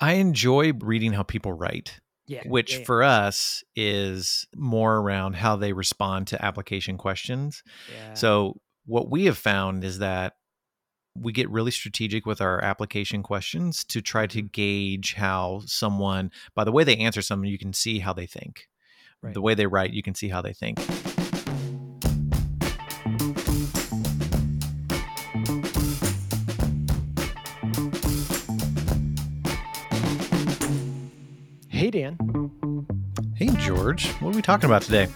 I enjoy reading how people write. Yeah. which yeah, yeah. for us is more around how they respond to application questions. So, what we have found is that we get really strategic with our application questions to try to gauge how someone, by the way they answer something, you can see how they think. Right. The way they write, you can see how they think. Hey, Dan. Hey, George, what are we talking about today?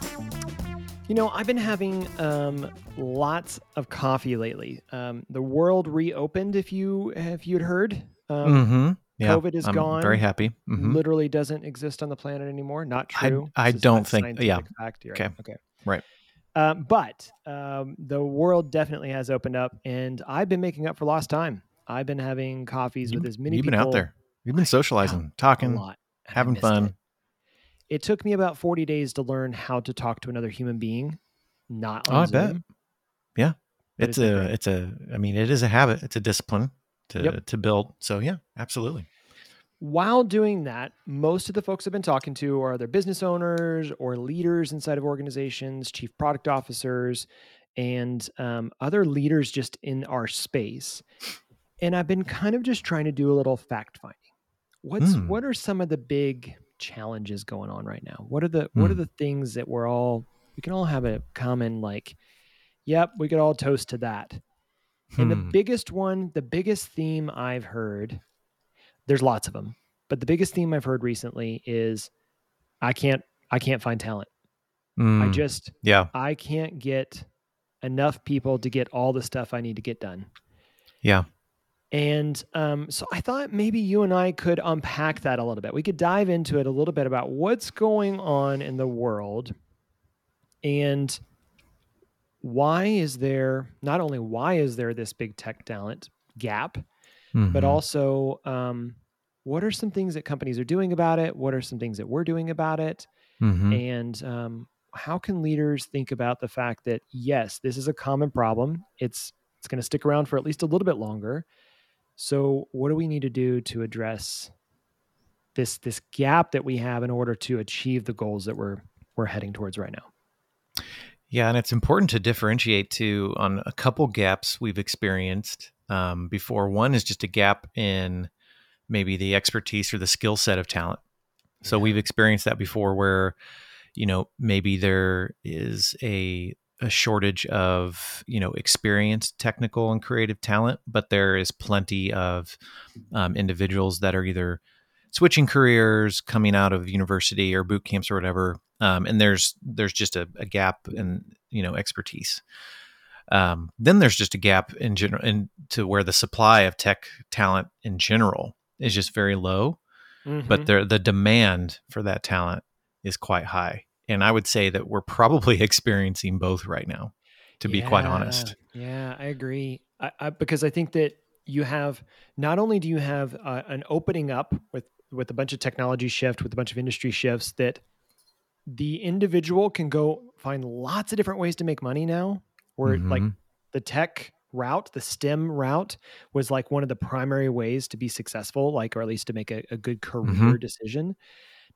You know, I've been having um, lots of coffee lately. Um, the world reopened. If you if you'd heard, um, mm-hmm. Yeah, COVID is I'm gone. Very happy. Mhm. literally doesn't exist on the planet anymore. Not true. I is don't think- yeah. scientific Fact. You're Okay. Okay. Right. Um, but um, the world definitely has opened up, and I've been making up for lost time. I've been having coffees You- with as many You've people. been out there. You've been socializing, a talking, I having fun. It. It took me about 40 days to learn how to talk to another human being, not on Oh, I bet. Zoom. Yeah. But It's it's a, great. it's a, I mean, it is a habit. It's a discipline to, Yep. to build. So yeah, absolutely. While doing that, most of the folks I've been talking to are either business owners or leaders inside of organizations, chief product officers, and um, other leaders just in our space. And I've been kind of just trying to do a little fact finding. What's Hmm. what are some of the big challenges going on right now? What are the what are Hmm. the things that we're all we can all have a common like, yep, we could all toast to that. And the Hmm. biggest one, the biggest theme I've heard, there's lots of them, but the biggest theme I've heard recently is I can't I can't find talent. I Mm, just yeah. I can't get enough people to get all the stuff I need to get done. Yeah. And um, so I thought maybe you and I could unpack that a little bit. We could dive into it a little bit about what's going on in the world and why is there not only why is there this big tech talent gap, but Mhm. also um, what are some things that companies are doing about it? What are some things that we're doing about it? Mhm. And um, how can leaders think about the fact that yes, this is a common problem. It's it's going to stick around for at least a little bit longer. So, what do we need to do to address this this gap that we have in order to achieve the goals that we're we're heading towards right now? Yeah, and it's important to differentiate too on a couple gaps we've experienced um, before. One is just a gap in maybe the expertise or the skill set of talent. So Yeah. we've experienced that before, where you know maybe there is a a shortage of you know experienced technical and creative talent, but there is plenty of um, individuals that are either switching careers, coming out of university or boot camps or whatever, um, and there's there's just a, a gap in you know expertise. Um, then there's just a gap in general, in to where the supply of tech talent in general is just very low, Mm-hmm. but the the demand for that talent is quite high. And I would say that we're probably experiencing both right now, to be quite honest. Yeah, I agree. I, I, because I think that you have not only do you have uh, an opening up with with a bunch of technology shift, with a bunch of industry shifts, that the individual can go find lots of different ways to make money now. Where like Mhm. the tech route, the STEM route, was like one of the primary ways to be successful, like or at least to make a, a good career Mhm. decision.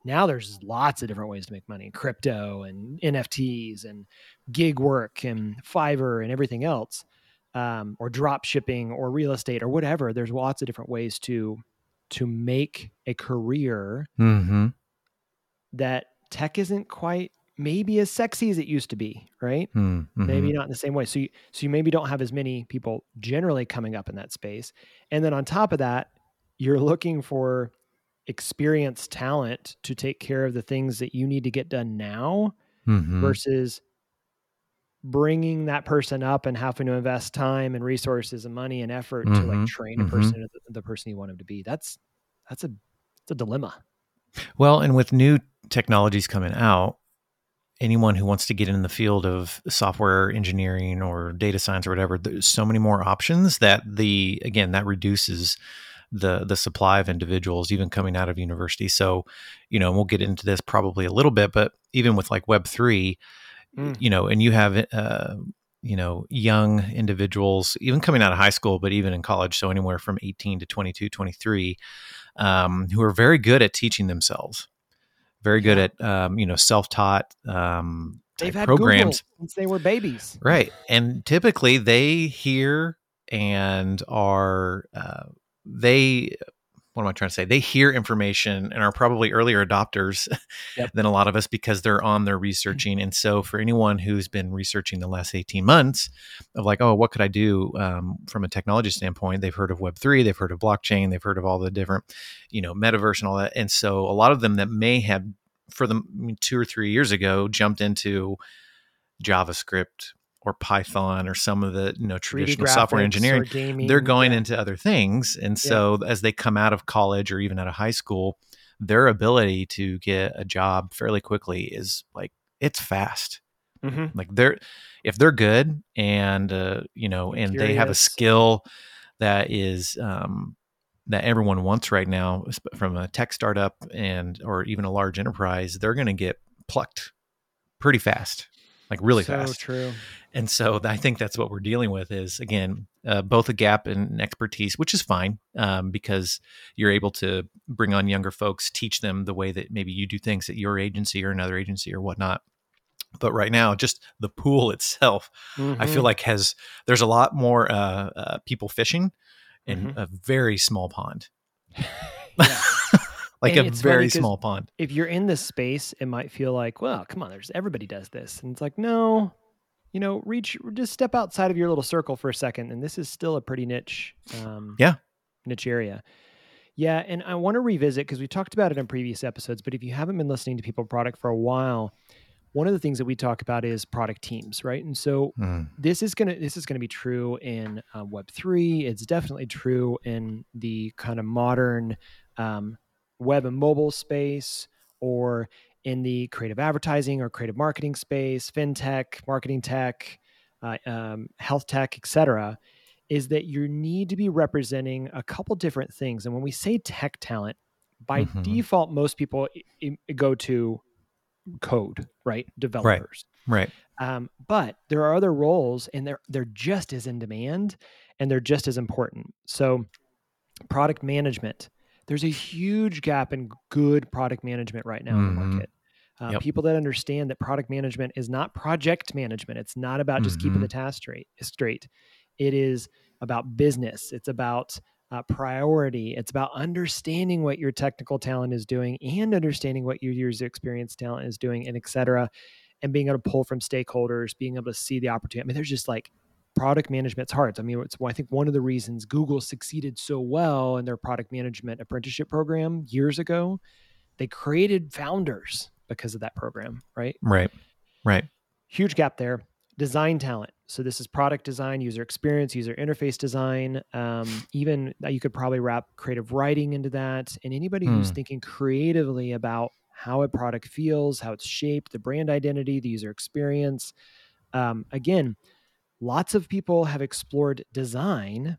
Now there's lots of different ways to make money, crypto and NFTs and gig work and Fiverr and everything else, um, or drop shipping or real estate or whatever. There's lots of different ways to to make a career Mhm. that tech isn't quite maybe as sexy as it used to be, right? Mhm. maybe not in the same way. So you, so you maybe don't have as many people generally coming up in that space. And then on top of that, you're looking for experienced talent to take care of the things that you need to get done now Mhm. versus bringing that person up and having to invest time and resources and money and effort to like Mhm, train a mhm. person into the, the person you want them to be. That's that's a it's a dilemma. Well, and with new technologies coming out, anyone who wants to get in the field of software engineering or data science or whatever, there's so many more options that the again that reduces the the supply of individuals even coming out of university. So, you know, and we'll get into this probably a little bit, but even with like Web three, Mm. you know, and you have uh, you know young individuals even coming out of high school, but even in college, so anywhere from eighteen to 22, 23 um, who are very good at teaching themselves, very good at um, you know self-taught um, They've had programs Google since they were babies. right, and typically they hear and are uh, they what am I trying to say? They hear information and are probably earlier adopters Yep. than a lot of us because they're on there researching. And so, for anyone who's been researching the last 18 months of like, oh, what could I do um, from a technology standpoint? They've heard of Web3, they've heard of blockchain, they've heard of all the different, you know, metaverse and all that. And so, a lot of them that may have, for them two or three years ago, jumped into JavaScript or Python or some of the you know traditional software engineering gaming. they're going yeah. into other things and Yeah. so as they come out of college or even out of high school their ability to get a job fairly quickly is like it's fast Mhm. like they're if they're good and uh, you know and they have a skill that is um, that everyone wants right now from a tech startup and or even a large enterprise they're going to get plucked pretty fast like really fast, so fast true. and so I think that's what we're dealing with is again uh, both a gap in expertise, which is fine um, because you're able to bring on younger folks, teach them the way that maybe you do things at your agency or another agency or whatnot. But right now, just the pool itself, I Mhm. feel like has there's a lot more uh, uh, people fishing in Mhm. a very small pond, Yeah. Like And a funny small pond. if you're in this space, it might feel like, well, come on, there's everybody does this. And it's like, no, you know, reach just step outside of your little circle for a second. And this is still a pretty niche um Yeah. niche area. Yeah, and I want to revisit because we talked about it in previous episodes, but if you haven't been listening to People Product for a while, one of the things that we talk about is product teams, right? And so Mm, this is gonna this is gonna be true in uh, Web three. It's definitely true in the kind of modern um, web and mobile space, or in the creative advertising or creative marketing space, fintech, marketing tech, uh, um, health tech, etc. Is that you need to be representing a couple different things, and when we say tech talent, by Mhm. default, most people i- i- go to code, right? Developers. right. Um, but there are other roles, and they're they're just as in demand, and they're just as important. So, product management. There's a huge gap in good product management right now in the Mhm. market. Uh, Yep. People that understand that product management is not project management. It's not about just keeping Mhm. the task straight. Straight. It is about business. It's about uh, priority. It's about understanding what your technical talent is doing and understanding what your user experience talent is doing, and et cetera and being able to pull from stakeholders, being able to see the opportunity. I mean, there's just like product management's hard. I mean, it's I think one of the reasons Google succeeded so well in their product management apprenticeship program years ago. They created founders because of that program, right? Right. Right. Huge gap there. Design talent. So this is product design, user experience, user interface design. Um, even uh, you could probably wrap creative writing into that. And anybody who's Hmm. thinking creatively about how a product feels, how it's shaped, the brand identity, the user experience. Um, again, lots of people have explored design,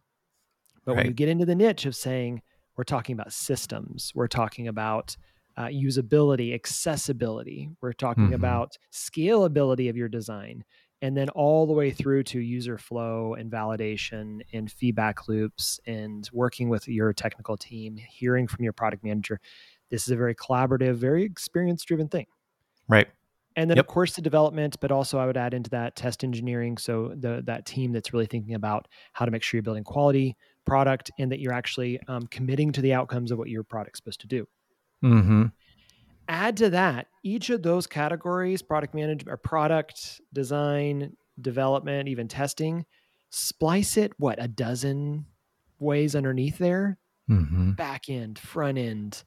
but when you get into the niche of saying we're talking about systems, we're talking about uh, usability, accessibility, we're talking Mhm. about scalability of your design, and then all the way through to user flow and validation and feedback loops and working with your technical team, hearing from your product manager. This is a very collaborative, very experience driven thing. Right. And then Yep. of course the development, but also I would add into that test engineering. So the that team that's really thinking about how to make sure you're building quality product and that you're actually um, committing to the outcomes of what your product's supposed to do. Mm-hmm. Add to that each of those categories, product management or product design, development, even testing, splice it what a dozen ways underneath there Mm-hmm. back end, front end,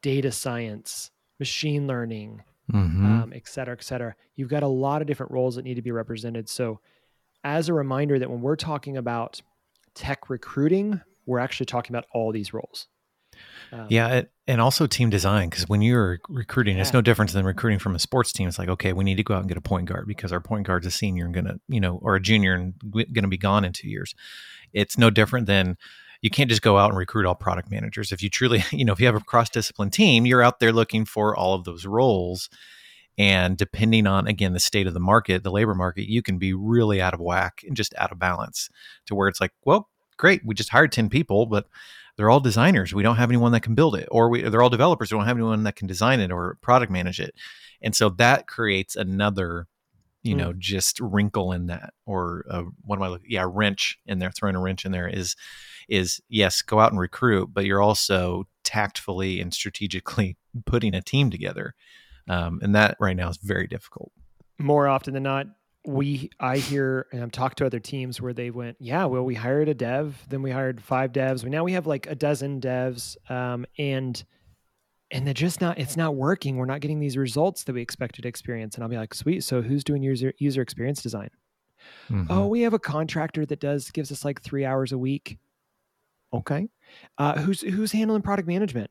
data science, machine learning, Mm-hmm. um, et cetera, et cetera. You've got a lot of different roles that need to be represented. So, as a reminder that when we're talking about tech recruiting, we're actually talking about all these roles. Um, Yeah, it, and also team design because when you're recruiting, it's no different than recruiting from a sports team. It's like, okay, we need to go out and get a point guard because our point guard's a senior and gonna, you know, or a junior and going to be gone in two years. It's no different than you can't just go out and recruit all product managers. If you truly, you know, if you have a cross discipline team, you're out there looking for all of those roles. And depending on again the state of the market, the labor market, you can be really out of whack and just out of balance to where it's like, well, great, we just hired ten people, but they're all designers. We don't have anyone that can build it, or we, they're all developers. We don't have anyone that can design it or product manage it. And so that creates another, you mm. know, just wrinkle in that, or uh, what am I looking? Yeah, wrench in there, throwing a wrench in there is, is yes, go out and recruit, but you're also tactfully and strategically putting a team together. Um, and that right now is very difficult. More often than not, we I hear and I've talked to other teams where they went, yeah, well, we hired a dev, then we hired five devs. We now we have like a dozen devs, um, and and they're just not. It's not working. We're not getting these results that we expected to experience. And I'll be like, sweet. So who's doing user user experience design? Mm-hmm. Oh, we have a contractor that does gives us like three hours a week. Okay, uh, who's who's handling product management?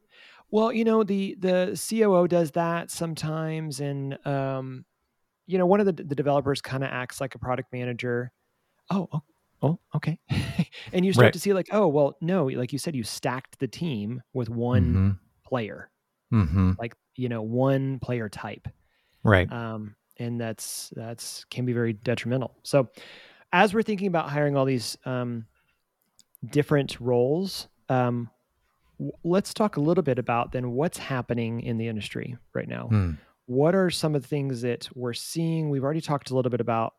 Well, you know the the COO does that sometimes, and um, you know, one of the, the developers kind of acts like a product manager. Oh, oh, oh okay. and you start right. to see like, oh, well, no, like you said, you stacked the team with one mm-hmm. player, mm-hmm. like, you know, one player type. Right. Um, and that's, that's can be very detrimental. So as we're thinking about hiring all these, um, different roles, um, let's talk a little bit about then what's happening in the industry right now. Hmm what are some of the things that we're seeing? We've already talked a little bit about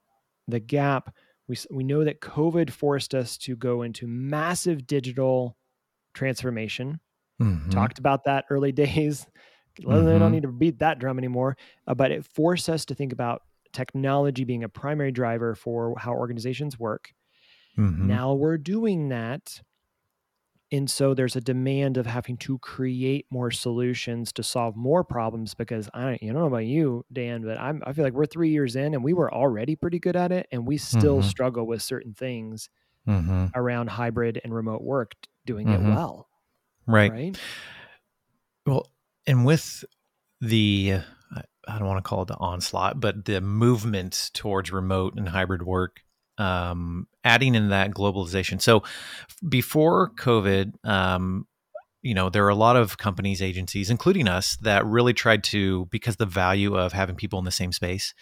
the gap. We, we know that COVID forced us to go into massive digital transformation. Mm-hmm. Talked about that early days. Mm-hmm. I don't need to beat that drum anymore, uh, but it forced us to think about technology being a primary driver for how organizations work. Mm-hmm. Now we're doing that and so there's a demand of having to create more solutions to solve more problems because I, you don't know about you, Dan, but I'm, I feel like we're three years in and we were already pretty good at it. And we still mm-hmm. struggle with certain things mm-hmm. around hybrid and remote work, doing mm-hmm. it well. Right. Right. Well, and with the, I don't want to call it the onslaught, but the movement towards remote and hybrid work, um, adding in that globalization. So before COVID, um, you know, there are a lot of companies, agencies, including us, that really tried to, because the value of having people in the same space,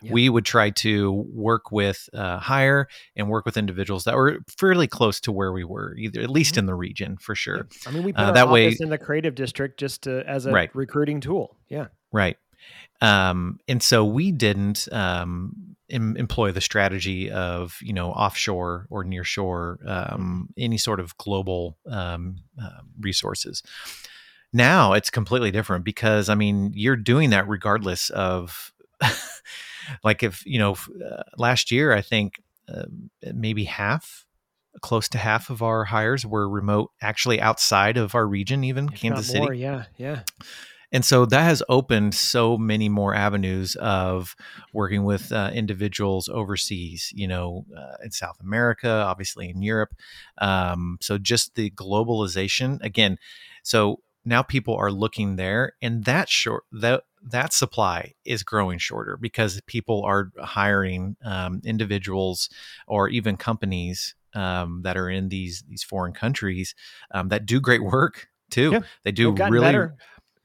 yeah. we would try to work with uh, hire and work with individuals that were fairly close to where we were, either at least mm-hmm. in the region for sure. I mean, we put uh, that way in the creative district just to, as a right. recruiting tool. Yeah, right. Um, and so we didn't um, em- employ the strategy of you know offshore or nearshore, um, any sort of global um, uh, resources. Now it's completely different because I mean you're doing that regardless of, like if you know uh, last year I think uh, maybe half close to half of our hires were remote actually outside of our region even if kansas city. more, yeah yeah and so that has opened so many more avenues of working with uh, individuals overseas, you know, uh, in South America, obviously in Europe. Um, so just the globalization again. So now people are looking there, and that short that that supply is growing shorter because people are hiring um, individuals or even companies um, that are in these these foreign countries um, that do great work too. Yeah, they do really. Better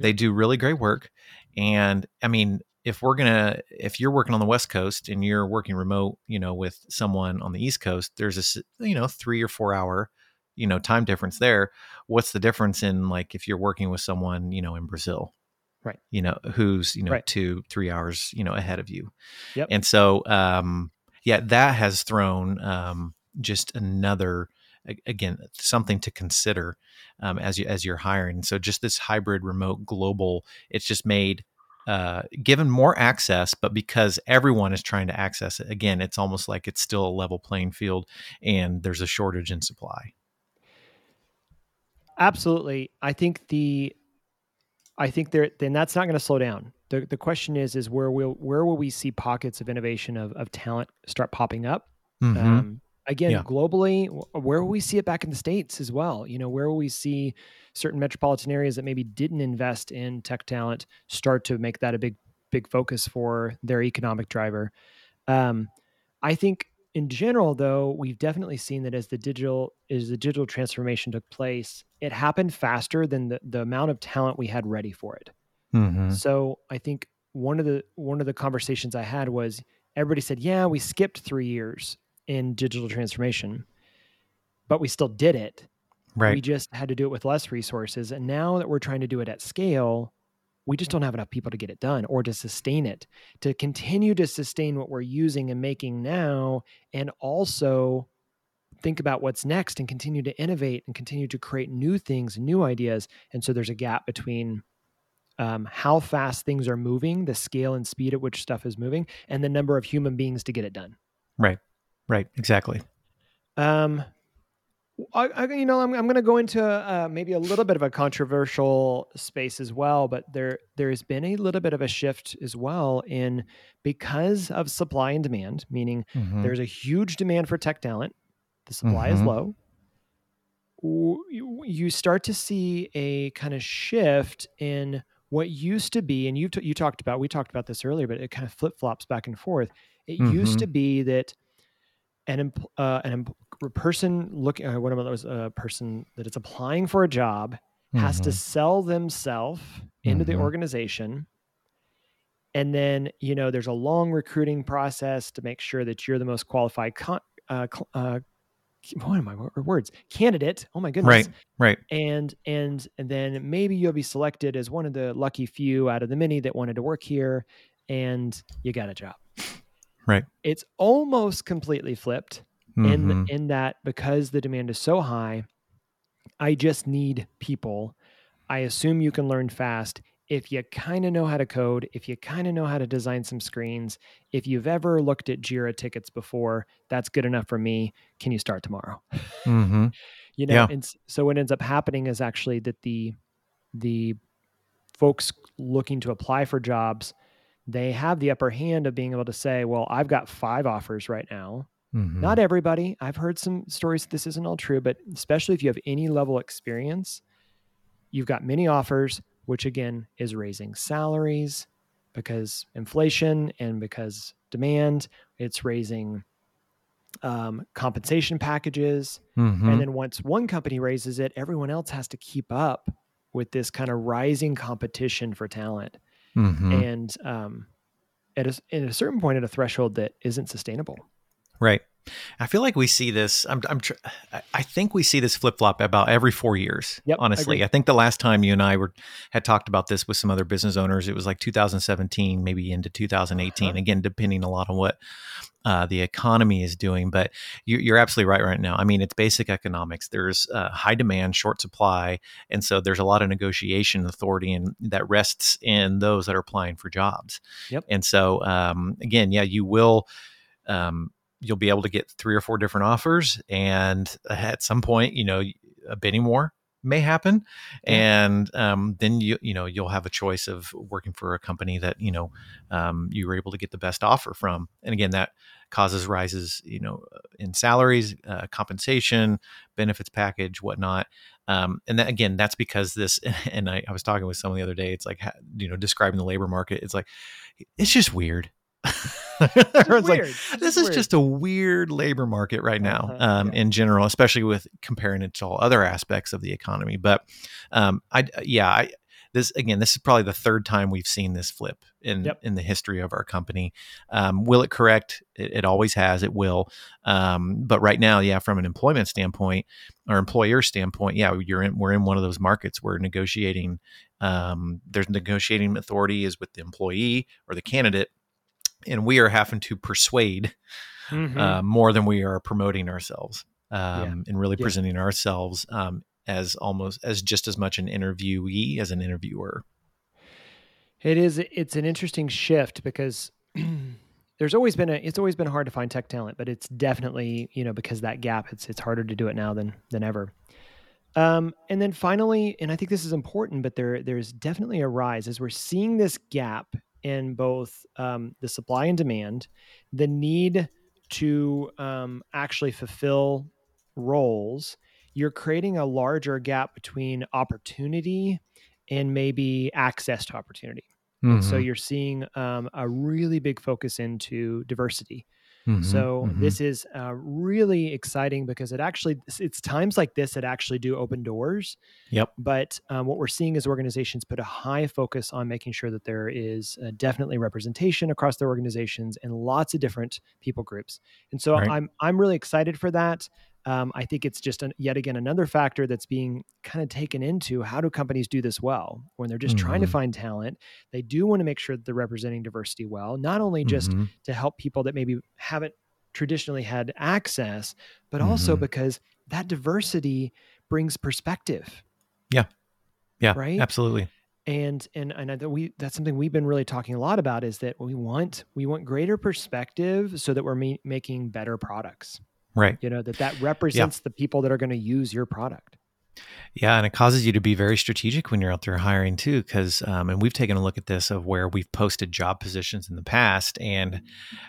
they do really great work. And I mean, if we're gonna if you're working on the west coast and you're working remote you know with someone on the east coast there's a you know three or four hour you know time difference there what's the difference in like if you're working with someone you know in brazil right you know who's you know right. two three hours you know ahead of you yep. and so um yeah that has thrown um just another again something to consider um, as you as you're hiring. So just this hybrid remote global, it's just made uh, given more access, but because everyone is trying to access it, again, it's almost like it's still a level playing field, and there's a shortage in supply. Absolutely, I think the, I think there then that's not going to slow down. The the question is is where will where will we see pockets of innovation of of talent start popping up? Mm-hmm. Um, again yeah. globally where will we see it back in the states as well you know where will we see certain metropolitan areas that maybe didn't invest in tech talent start to make that a big big focus for their economic driver um, i think in general though we've definitely seen that as the digital as the digital transformation took place it happened faster than the, the amount of talent we had ready for it mm-hmm. so i think one of the one of the conversations i had was everybody said yeah we skipped three years in digital transformation, but we still did it. Right. We just had to do it with less resources. And now that we're trying to do it at scale, we just don't have enough people to get it done or to sustain it, to continue to sustain what we're using and making now, and also think about what's next and continue to innovate and continue to create new things, new ideas. And so there's a gap between um, how fast things are moving, the scale and speed at which stuff is moving, and the number of human beings to get it done. Right. Right. Exactly. Um, I, I, you know, I'm, I'm going to go into uh, maybe a little bit of a controversial space as well, but there there's been a little bit of a shift as well in because of supply and demand, meaning mm-hmm. there's a huge demand for tech talent, the supply mm-hmm. is low. You start to see a kind of shift in what used to be, and you t- you talked about we talked about this earlier, but it kind of flip flops back and forth. It mm-hmm. used to be that an uh, an a person looking uh, what was a person that is applying for a job mm-hmm. has to mm-hmm. sell themselves into mm-hmm. the organization and then you know there's a long recruiting process to make sure that you're the most qualified con- uh, uh, what am I words candidate oh my goodness right right and and and then maybe you'll be selected as one of the lucky few out of the many that wanted to work here and you got a job Right. It's almost completely flipped mm-hmm. in in that because the demand is so high, I just need people. I assume you can learn fast if you kind of know how to code, if you kind of know how to design some screens, if you've ever looked at Jira tickets before, that's good enough for me. Can you start tomorrow? Mm-hmm. you know, yeah. and so what ends up happening is actually that the the folks looking to apply for jobs they have the upper hand of being able to say, well, I've got five offers right now. Mm-hmm. Not everybody. I've heard some stories that this isn't all true, but especially if you have any level experience, you've got many offers, which again is raising salaries because inflation and because demand, it's raising um, compensation packages. Mm-hmm. And then once one company raises it, everyone else has to keep up with this kind of rising competition for talent mm-hmm. and um, at a, at a certain point at a threshold that isn't sustainable. Right. I feel like we see this. I'm, I'm tr- I think we see this flip flop about every four years. Yep, honestly, I, I, think the last time you and I were had talked about this with some other business owners, it was like 2017, maybe into 2018. Uh-huh. Again, depending a lot on what uh, the economy is doing. But you, are absolutely right right now. I mean, it's basic economics. There's uh, high demand, short supply, and so there's a lot of negotiation authority and that rests in those that are applying for jobs. Yep. And so um, again, yeah, you will. Um, you'll be able to get three or four different offers, and at some point, you know, a bidding war may happen and um, then you you know you'll have a choice of working for a company that you know um, you were able to get the best offer from. And again that causes rises you know in salaries uh, compensation benefits package whatnot. Um, and that, again that's because this and I, I was talking with someone the other day it's like you know describing the labor market it's like it's just weird it's like this is weird. just a weird labor market right now uh-huh, um, yeah. in general especially with comparing it to all other aspects of the economy. But um, i yeah i this again this is probably the third time we've seen this flip in yep. in the history of our company. Um, will it correct? It, it, always has. It will. Um, but right now yeah from an employment standpoint or employer standpoint yeah you're in we're in one of those markets where negotiating um, there's negotiating authority is with the employee or the candidate and we are having to persuade mm-hmm. uh, more than we are promoting ourselves um, yeah. and really yeah. presenting ourselves um, as almost as just as much an interviewee as an interviewer. It is. It's an interesting shift because there's always been a. It's always been hard to find tech talent, but it's definitely you know because that gap. It's it's harder to do it now than than ever. Um, and then finally, and I think this is important, but there there's definitely a rise as we're seeing this gap in both um, the supply and demand, the need to um, actually fulfill roles, you're creating a larger gap between opportunity and maybe access to opportunity. Mm-hmm. So you're seeing um, a really big focus into diversity. Mm-hmm, so mm-hmm. this is uh, really exciting because it actually it's times like this that actually do open doors. Yep. But um, what we're seeing is organizations put a high focus on making sure that there is uh, definitely representation across their organizations and lots of different people groups. And so right. I'm I'm really excited for that. Um, I think it's just an, yet again another factor that's being kind of taken into how do companies do this well when they're just mm-hmm. trying to mm-hmm. find talent. They do want to make sure that they're representing diversity well, not only just mm-hmm. to help people that maybe haven't traditionally had access, but mm-hmm. also because that diversity brings perspective. Yeah. Yeah. Right. Absolutely. And and and that we that's something we've been really talking a lot about is that we want we want greater perspective so that we're ma- making better products. Right. You know that that represents yeah. the people that are going to use your product. Yeah, and it causes you to be very strategic when you're out there hiring too, because um, and we've taken a look at this of where we've posted job positions in the past, and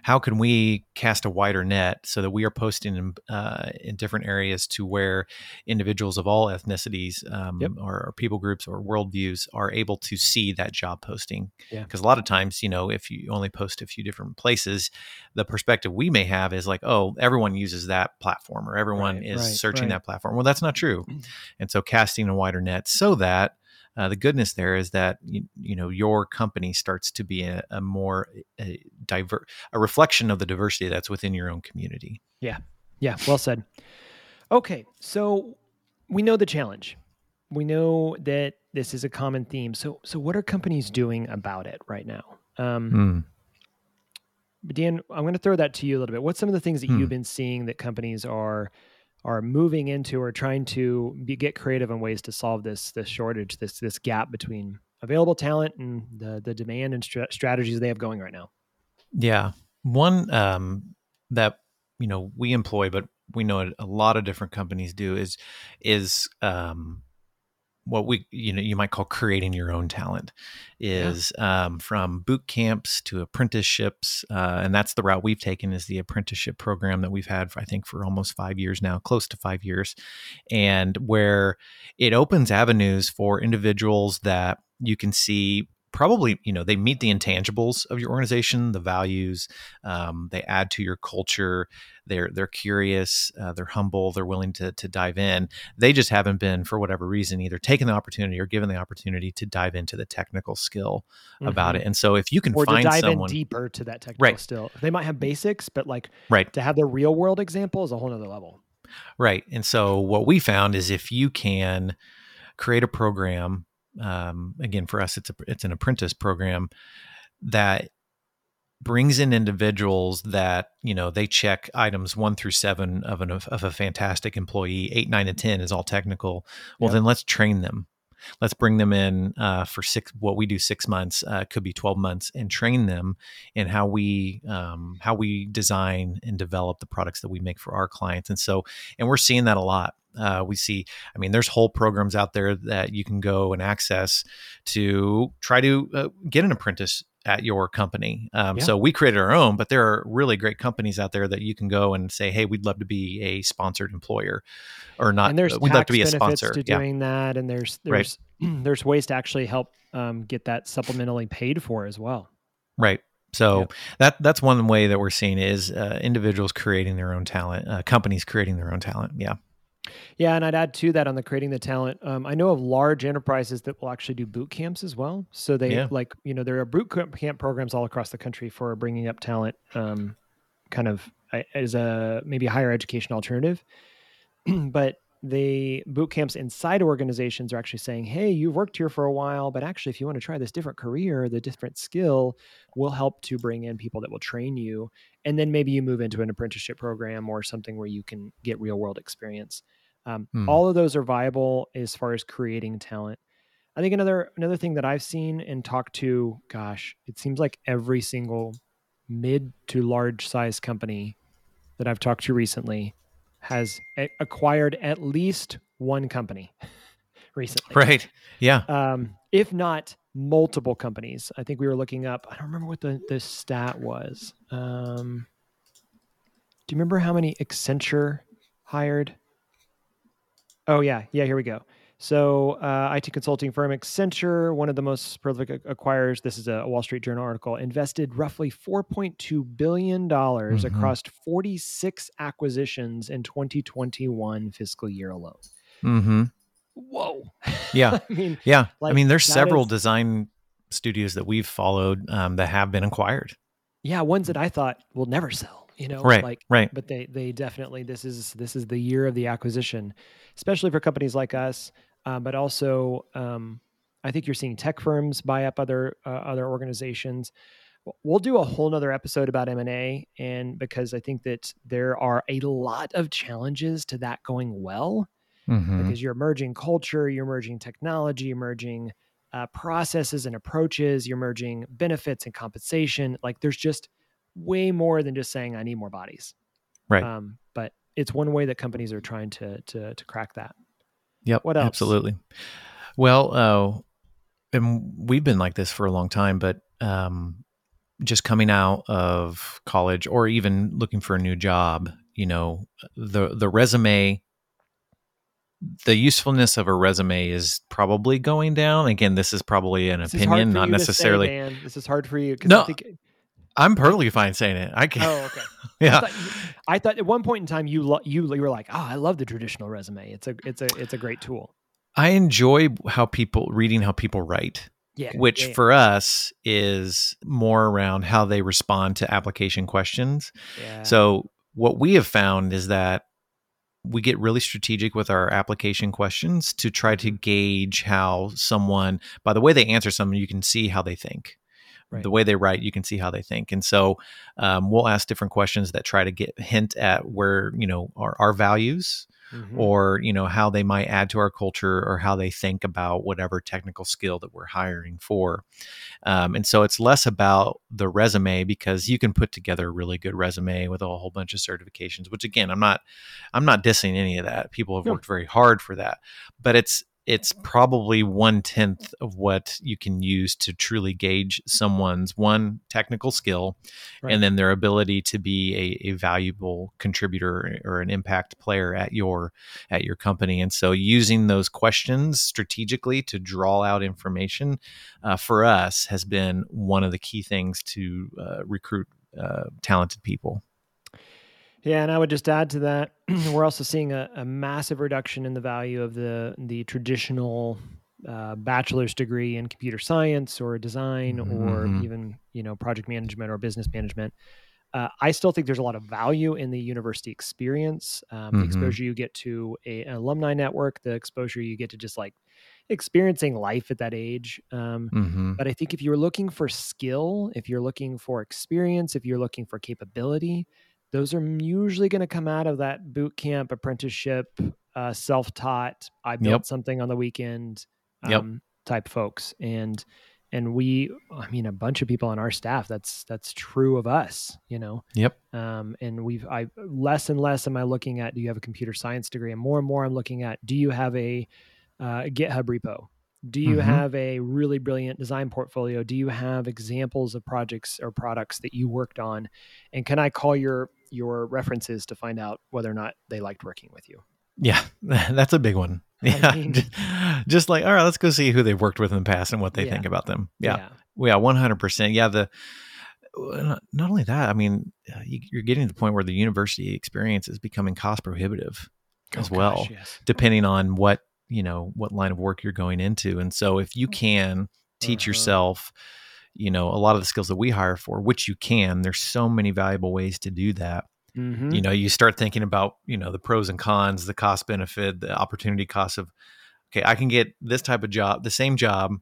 how can we cast a wider net so that we are posting in, uh, in different areas to where individuals of all ethnicities um, yep. or, or, people groups or worldviews are able to see that job posting. Because yeah. a lot of times, you know, if you only post a few different places, the perspective we may have is like, oh, everyone uses that platform or everyone right, is right, searching right. that platform. Well, that's not true, and so casting a wider net so that uh, the goodness there is that you, you know your company starts to be a, a more a diver a reflection of the diversity that's within your own community. Yeah, yeah, well said. Okay, so we know the challenge. We know that this is a common theme. So, so what are companies doing about it right now? Um, mm. Dan, I'm going to throw that to you a little bit. What's some of the things that mm. you've been seeing that companies are are moving into or trying to be, get creative in ways to solve this this shortage, this this gap between available talent and the the demand and strategies they have going right now. Yeah, one um, that you know we employ, but we know a lot of different companies do is is um, what we you know you might call creating your own talent is yeah. um, from boot camps to apprenticeships uh, and that's the route we've taken is the apprenticeship program that we've had for, i think for almost five years now close to five years and where it opens avenues for individuals that you can see probably you know they meet the intangibles of your organization the values um, they add to your culture they're they're curious uh, they're humble they're willing to, to dive in. They just haven't been for whatever reason either taken the opportunity or given the opportunity to dive into the technical skill mm-hmm. about it. And so if you can or find to dive someone in deeper to that technical right. skill. They might have basics but like right. to have the real world example is a whole other level. Right. And so what we found is if you can create a program um, again for us it's a it's an apprentice program that brings in individuals that you know they check items one through seven of an of a fantastic employee. Eight nine and ten is all technical. Well yep. then let's train them. Let's bring them in uh, for six what we do six months uh, could be 12 months and train them in how we um, how we design and develop the products that we make for our clients. And so and we're seeing that a lot uh, we see, I mean, there's whole programs out there that you can go and access to try to uh, get an apprentice at your company. Um, yeah. So we created our own, but there are really great companies out there that you can go and say, "Hey, we'd love to be a sponsored employer," or not. And there's we'd love to be a sponsor to doing yeah. that, and there's there's right. there's ways to actually help um, get that supplementally paid for as well. Right. So that that's one way that we're seeing is uh, individuals creating their own talent, uh, companies creating their own talent. Yeah. Yeah, and I'd add to that on the creating the talent. Um, I know of large enterprises that will actually do boot camps as well. So they yeah. like you know there are boot camp programs all across the country for bringing up talent, um, kind of as a maybe a higher education alternative. but the boot camps inside organizations are actually saying, "Hey, you've worked here for a while, but actually, if you want to try this different career, the different skill will help to bring in people that will train you, and then maybe you move into an apprenticeship program or something where you can get real world experience." Um, hmm. All of those are viable as far as creating talent. I think another another thing that I've seen and talked to, gosh, it seems like every single mid to large size company that I've talked to recently has acquired at least one company recently. Right. Yeah. Um, if not multiple companies. I think we were looking up. I don't remember what the the stat was. Um, do you remember how many Accenture hired? Oh yeah, yeah. Here we go. So, uh, IT consulting firm Accenture, one of the most prolific acquirers, this is a Wall Street Journal article, invested roughly $4.2 billion mm-hmm. across 46 acquisitions in 2021 fiscal year alone. Mm-hmm. Whoa. Yeah. I mean, yeah. Like, I mean, there's several is, design studios that we've followed um, that have been acquired. Yeah. Ones that I thought will never sell. You know, right, like right. But they they definitely this is this is the year of the acquisition, especially for companies like us. Uh, but also, um, I think you're seeing tech firms buy up other uh, other organizations. We'll do a whole nother episode about M and A, and because I think that there are a lot of challenges to that going well, Mhm. because you're merging culture, you're merging technology, you're merging uh, processes and approaches, you're merging benefits and compensation. Like there's just way more than just saying I need more bodies. Right. Um, but it's one way that companies are trying to to to crack that. Yep. What else? Absolutely. Well, uh, and we've been like this for a long time, but um, just coming out of college or even looking for a new job, you know, the the resume, the usefulness of a resume is probably going down. Again, this is probably an This opinion, not say, necessarily. Dan. This is hard for you. No, I think, I'm perfectly fine saying it. I can. oh, okay. I yeah. thought, you- I thought at one point in time you lo- you you were like, oh, I love the traditional resume. It's a it's a it's a great tool. I enjoy how people reading how people write. Yeah. which yeah, yeah. for us is more around how they respond to application questions. Yeah. So, what we have found is that we get really strategic with our application questions to try Mm-hmm. to gauge how someone, by the way they answer something, you can see how they think. Right. The way they write, you can see how they think. And so um, we'll ask different questions that try to get hint at where, you know, our, our values Mhm. or you know how they might add to our culture or how they think about whatever technical skill that we're hiring for um, and so it's less about the resume because you can put together a really good resume with a whole bunch of certifications which again i'm not i'm not dissing any of that people have No. worked very hard for that but it's it's probably one tenth of what you can use to truly gauge someone's one technical skill Right. and then their ability to be a, a valuable contributor or an impact player at your at your company and so using those questions strategically to draw out information uh, for us has been one of the key things to uh, recruit uh, talented people Yeah, and I would just add to that, we're also seeing a, a massive reduction in the value of the the traditional uh, bachelor's degree in computer science or design or Mhm. even you know project management or business management. Uh, I still think there's a lot of value in the university experience, um, the Mhm. exposure you get to a, an alumni network, the exposure you get to just like experiencing life at that age. Um, mm-hmm. but I think if you're looking for skill, if you're looking for experience, if you're looking for capability, those are usually going to come out of that boot camp, apprenticeship, uh, self taught. I built Yep. something on the weekend Yep. um, type folks. And, and we, I mean, a bunch of people on our staff, that's, that's true of us, you know? yep Um, and we've, I less and less am I looking at, do you have a computer science degree? And more and more I'm looking at, do you have a, uh, GitHub repo? Do you Mhm. have a really brilliant design portfolio? Do you have examples of projects or products that you worked on? And can I call your your references to find out whether or not they liked working with you? yeah that's a big one I yeah mean- just, just like all right let's go see who they've worked with in the past and what they Yeah. think about them yeah yeah. Well, one hundred percent. Yeah, the not only that. I mean, uh, you, you're getting to the point where the university experience is becoming cost prohibitive as Oh, well, gosh, yes. depending on what you know what line of work you're going into. And so, if you can teach Uh-huh. yourself, you know, a lot of the skills that we hire for, which you can, there's so many valuable ways to do that. Mhm. You know, you start thinking about you know the pros and cons, the cost benefit, the opportunity cost of. Okay, I can get this type of job, the same job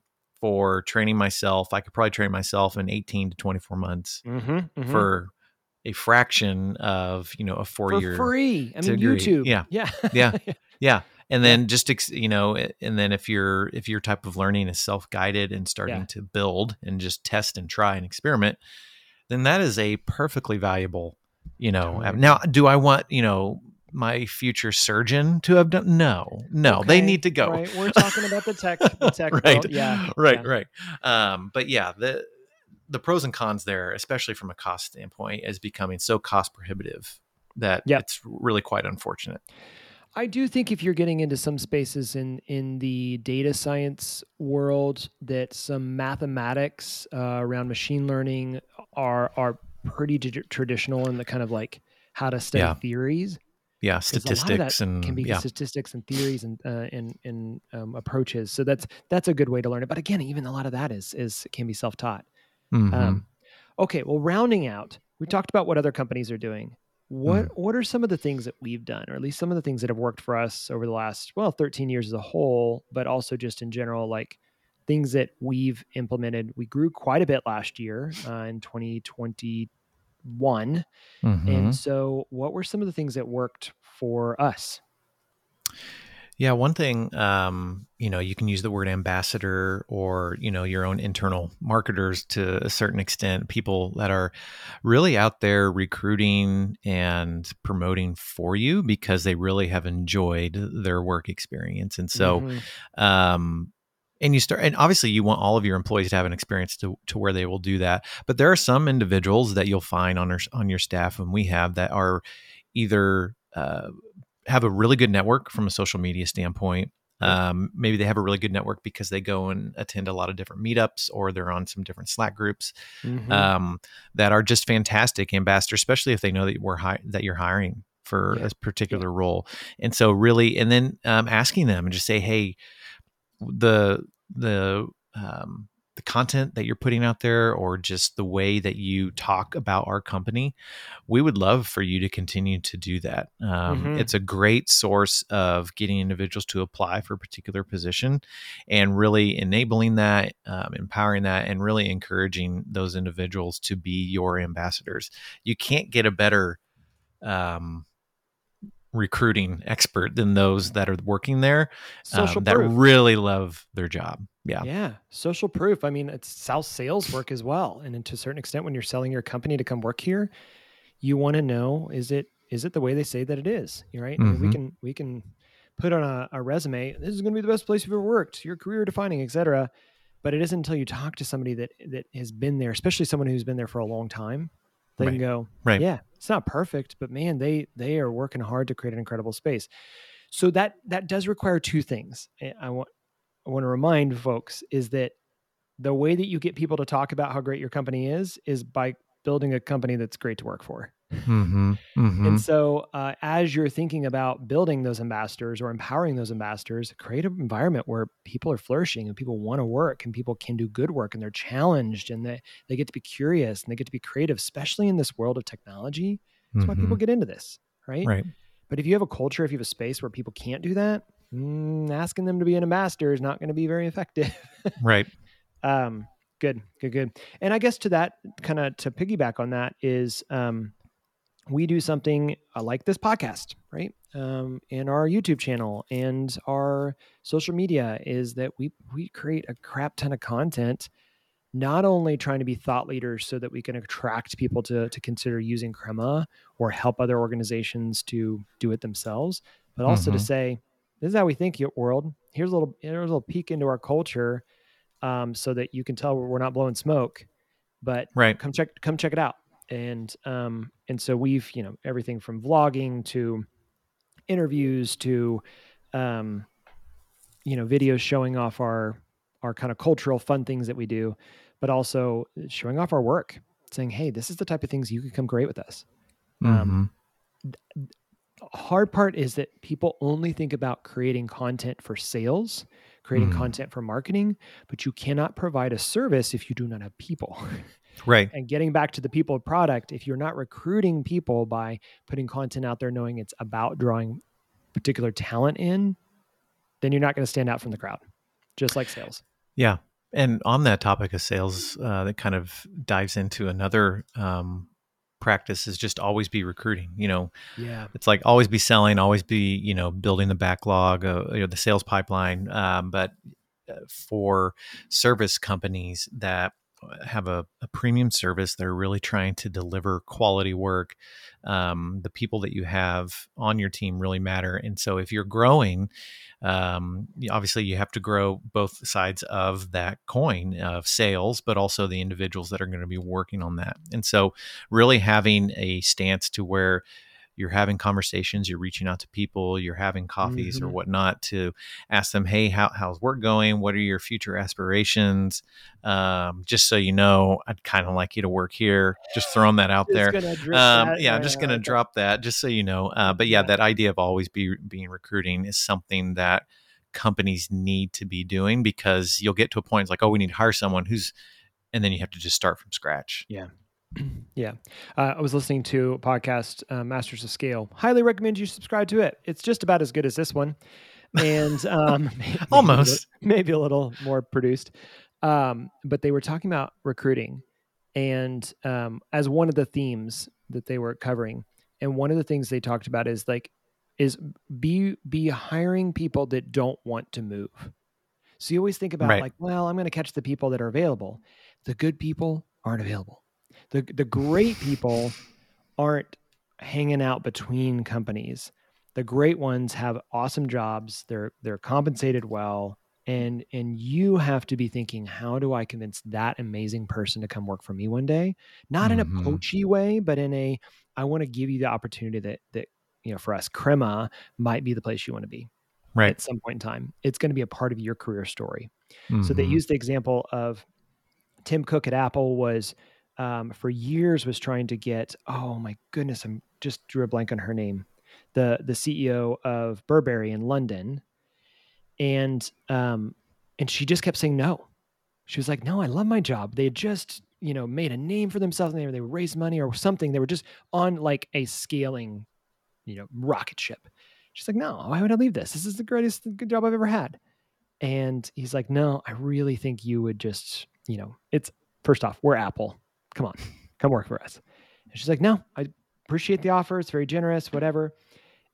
for training myself. I could probably train myself in 18 to 24 months Mhm, mhm. for a fraction of, you know, a four for year. free. I mean, degree. YouTube. Yeah. yeah, Yeah. Yeah. And then just, you know, and then if your, if your type of learning is self guided and starting Yeah. to build and just test and try and experiment, then that is a perfectly valuable, you know, Totally now do I want, you know, my future surgeon to have done? No, no, they need to go. Right. We're talking about the tech, the tech right. world. Yeah. Right. yeah. Right. Um, but yeah, the the pros and cons there, especially from a cost standpoint, is becoming so cost prohibitive that Yep. it's really quite unfortunate. I do think if you're getting into some spaces in in the data science world, that some mathematics uh, around machine learning are are pretty d- traditional in the kind of like how to study Yeah. theories. Yeah, 'Cause a lot of statistics that and can be yeah, statistics and theories and uh, and and um, approaches. So that's that's a good way to learn it. But again, even a lot of that is is can be self taught. Mhm. Um, okay, well, rounding out, we talked about what other companies are doing. What mm. what are some of the things that we've done, or at least some of the things that have worked for us over the last well 13 years as a whole, but also just in general, like things that we've implemented. We grew quite a bit last year uh, in 2021, mm-hmm. and so what were some of the things that worked for us? Yeah, one thing, um, you know, you can use the word ambassador or, you know, your own internal marketers to a certain extent, people that are really out there recruiting and promoting for you because they really have enjoyed their work experience. And so, mm-hmm. um, and you start and obviously you want all of your employees to have an experience to, to where they will do that but there are some individuals that you'll find on our, on your staff and we have that are either uh, have a really good network from a social media standpoint. Um, maybe they have a really good network because they go and attend a lot of different meetups or they're on some different Slack groups mm-hmm. um, that are just fantastic ambassadors, especially if they know that we're hi- that you're hiring for yeah. a particular yeah. role. And so, really, and then um, asking them and just say, hey, the the um, the content that you're putting out there or just the way that you talk about our company, we would love for you to continue to do that. Um, mm-hmm. It's a great source of getting individuals to apply for a particular position and really enabling that, um, empowering that, and really encouraging those individuals to be your ambassadors. You can't get a better um, recruiting expert than those that are working there um, that really love their job. Yeah. Yeah. Social proof. I mean, it's South sales work as well. And to a certain extent, when you're selling your company to come work here, you want to know is it is it the way they say that it is? Right. Mm-hmm. We can we can put on a, a resume, this is going to be the best place you've ever worked, your career defining, etc. But it isn't until you talk to somebody that that has been there, especially someone who's been there for a long time, they right. can go, right. yeah, it's not perfect, but man, they they are working hard to create an incredible space. So that that does require two things. I want I want to remind folks is that the way that you get people to talk about how great your company is is by building a company that's great to work for. Mm-hmm, mm-hmm. And so, uh, as you're thinking about building those ambassadors or empowering those ambassadors, create an environment where people are flourishing and people want to work and people can do good work and they're challenged and they, they get to be curious and they get to be creative, especially in this world of technology. That's mm-hmm. why people mm-hmm. get into this, right? Right. But if you have a culture, if you have a space where people can't do that, mm, asking them to be an ambassador is not going to be very effective. right. Um, good, good, good. And I guess to that, kind of to piggyback on that, is um, we do something uh, like this podcast, right? Um, and our YouTube channel and our social media is that we we create a crap ton of content, not only trying to be thought leaders so that we can attract people to to consider using Crema or help other organizations to do it themselves, but also mm-hmm. to say this is how we think, your world. Here's a little here's a little peek into our culture, um, so that you can tell we're not blowing smoke. But right. come check come check it out and um, and so we've you know everything from vlogging to interviews to um, you know videos showing off our our kind of cultural fun things that we do, but also showing off our work, saying, "Hey, this is the type of things you could come great with us." Um, mm-hmm. Um, hard part is that people only think about creating content for sales, creating mm. content for marketing, but you cannot provide a service if you do not have people. Right. And getting back to the people product, if you're not recruiting people by putting content out there, knowing it's about drawing particular talent in, then you're not going to stand out from the crowd, just like sales. Yeah. And on that topic of sales, uh, that kind of dives into another um, practice is just always be recruiting. You know, yeah, it's like always be selling, always be you know building the backlog, uh, you know, the sales pipeline. Um, but uh, for service companies that have a, a, premium service. They're really trying to deliver quality work. Um, the people that you have on your team really matter. And so if you're growing, um, obviously you have to grow both sides of that coin of sales, but also the individuals that are going to be working on that. And so really having a stance to where you're having conversations, you're reaching out to people, you're having coffees mm-hmm. or whatnot to ask them, hey, how, how's work going? What are your future aspirations? Um, just so you know, I'd kind of like you to work here. Just throwing that out there. Um, that, yeah, I'm just going to drop that just so you know. Uh, but yeah, yeah, that idea of always be being recruiting is something that companies need to be doing because you'll get to a point like, oh, we need to hire someone who's, and then you have to just start from scratch. Yeah. yeah. Uh, I was listening to a podcast, uh, Masters of Scale. Highly recommend you subscribe to it. It's just about as good as this one. And um, maybe almost, maybe a little more produced. Um, but they were talking about recruiting and um, as one of the themes that they were covering. And one of the things they talked about is like, is be be hiring people that don't want to move. So you always think about right. like, well, I'm going to catch the people that are available. The good people aren't available. The the great people aren't hanging out between companies. The great ones have awesome jobs. They're they're compensated well and and you have to be thinking how do i convince that amazing person to come work for me one day not mm-hmm. in a mm-hmm. poachy way but in a i want to give you the opportunity that that you know for us crema might be the place you want to be right at some point in time it's going to be a part of your career story mm-hmm. so they mm-hmm. used the example of tim cook at apple was um, for years was trying to get oh my goodness i'm just drew a blank on her name the the ceo of burberry in london. And um and she just kept saying no. She was like no i love my job. They had just you know made a name for themselves and they, they raised money or something. They were just on like a scaling you know rocket ship. She's like no why would i leave this? This is the greatest good job i've ever had. And he's like no i really think you would just you know it's first off we're apple come on come work for us. And she's like no i appreciate the offer. It's very generous whatever.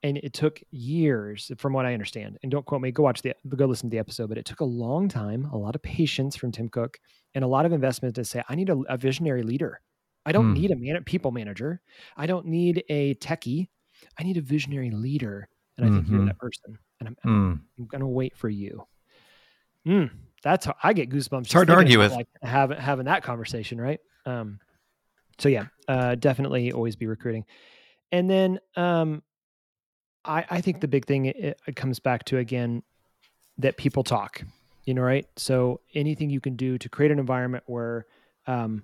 And it took years from what i understand. And don't quote me go watch the go listen to the episode but it took a long time a lot of patience from tim cook and a lot of investment to say i need a, a visionary leader. I don't mm. need a man, people manager. I don't need a techie. I need a visionary leader. And i mm-hmm. think you're mm-hmm. that person. And i'm, mm. I'm gonna wait for you. Mm, that's how i get goosebumps it's hard to argue with. like having having that conversation right um so yeah uh definitely always be recruiting and then um I, I think the big thing it, it comes back to again that people talk, you know, right? So anything you can do to create an environment where um,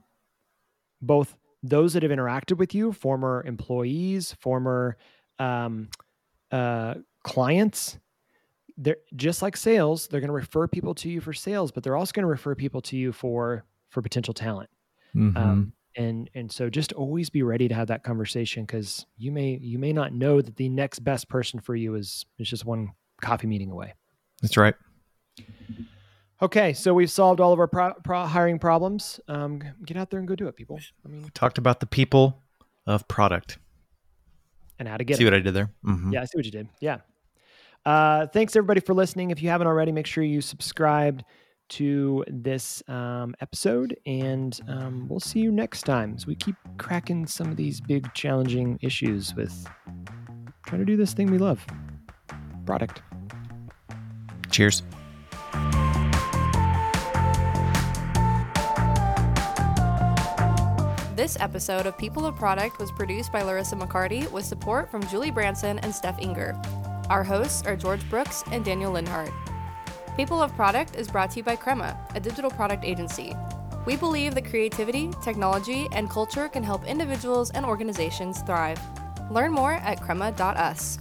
both those that have interacted with you, former employees, former um, uh, clients, they're just like sales. They're going to refer people to you for sales, but they're also going to refer people to you for for potential talent. Mm-hmm. Um, and and so just always be ready to have that conversation because you may you may not know that the next best person for you is is just one coffee meeting away. That's right. Okay so we've solved all of our pro- pro- hiring problems. Um, get out there and go do it people. I mean we talked about the people of product. And how to get see it. what i did there? Mm-hmm. yeah i see what you did. Yeah. Uh, thanks everybody for listening. If you haven't already make sure you subscribed to this um, episode, and um, we'll see you next time as we keep cracking some of these big, challenging issues with trying to do this thing we love product. Cheers. This episode of People of Product was produced by Larissa McCarty with support from Julie Branson and Steph Inger. Our hosts are George Brooks and Daniel Linhart. People of Product is brought to you by Crema, a digital product agency. We believe that creativity, technology, and culture can help individuals and organizations thrive. Learn more at crema.us.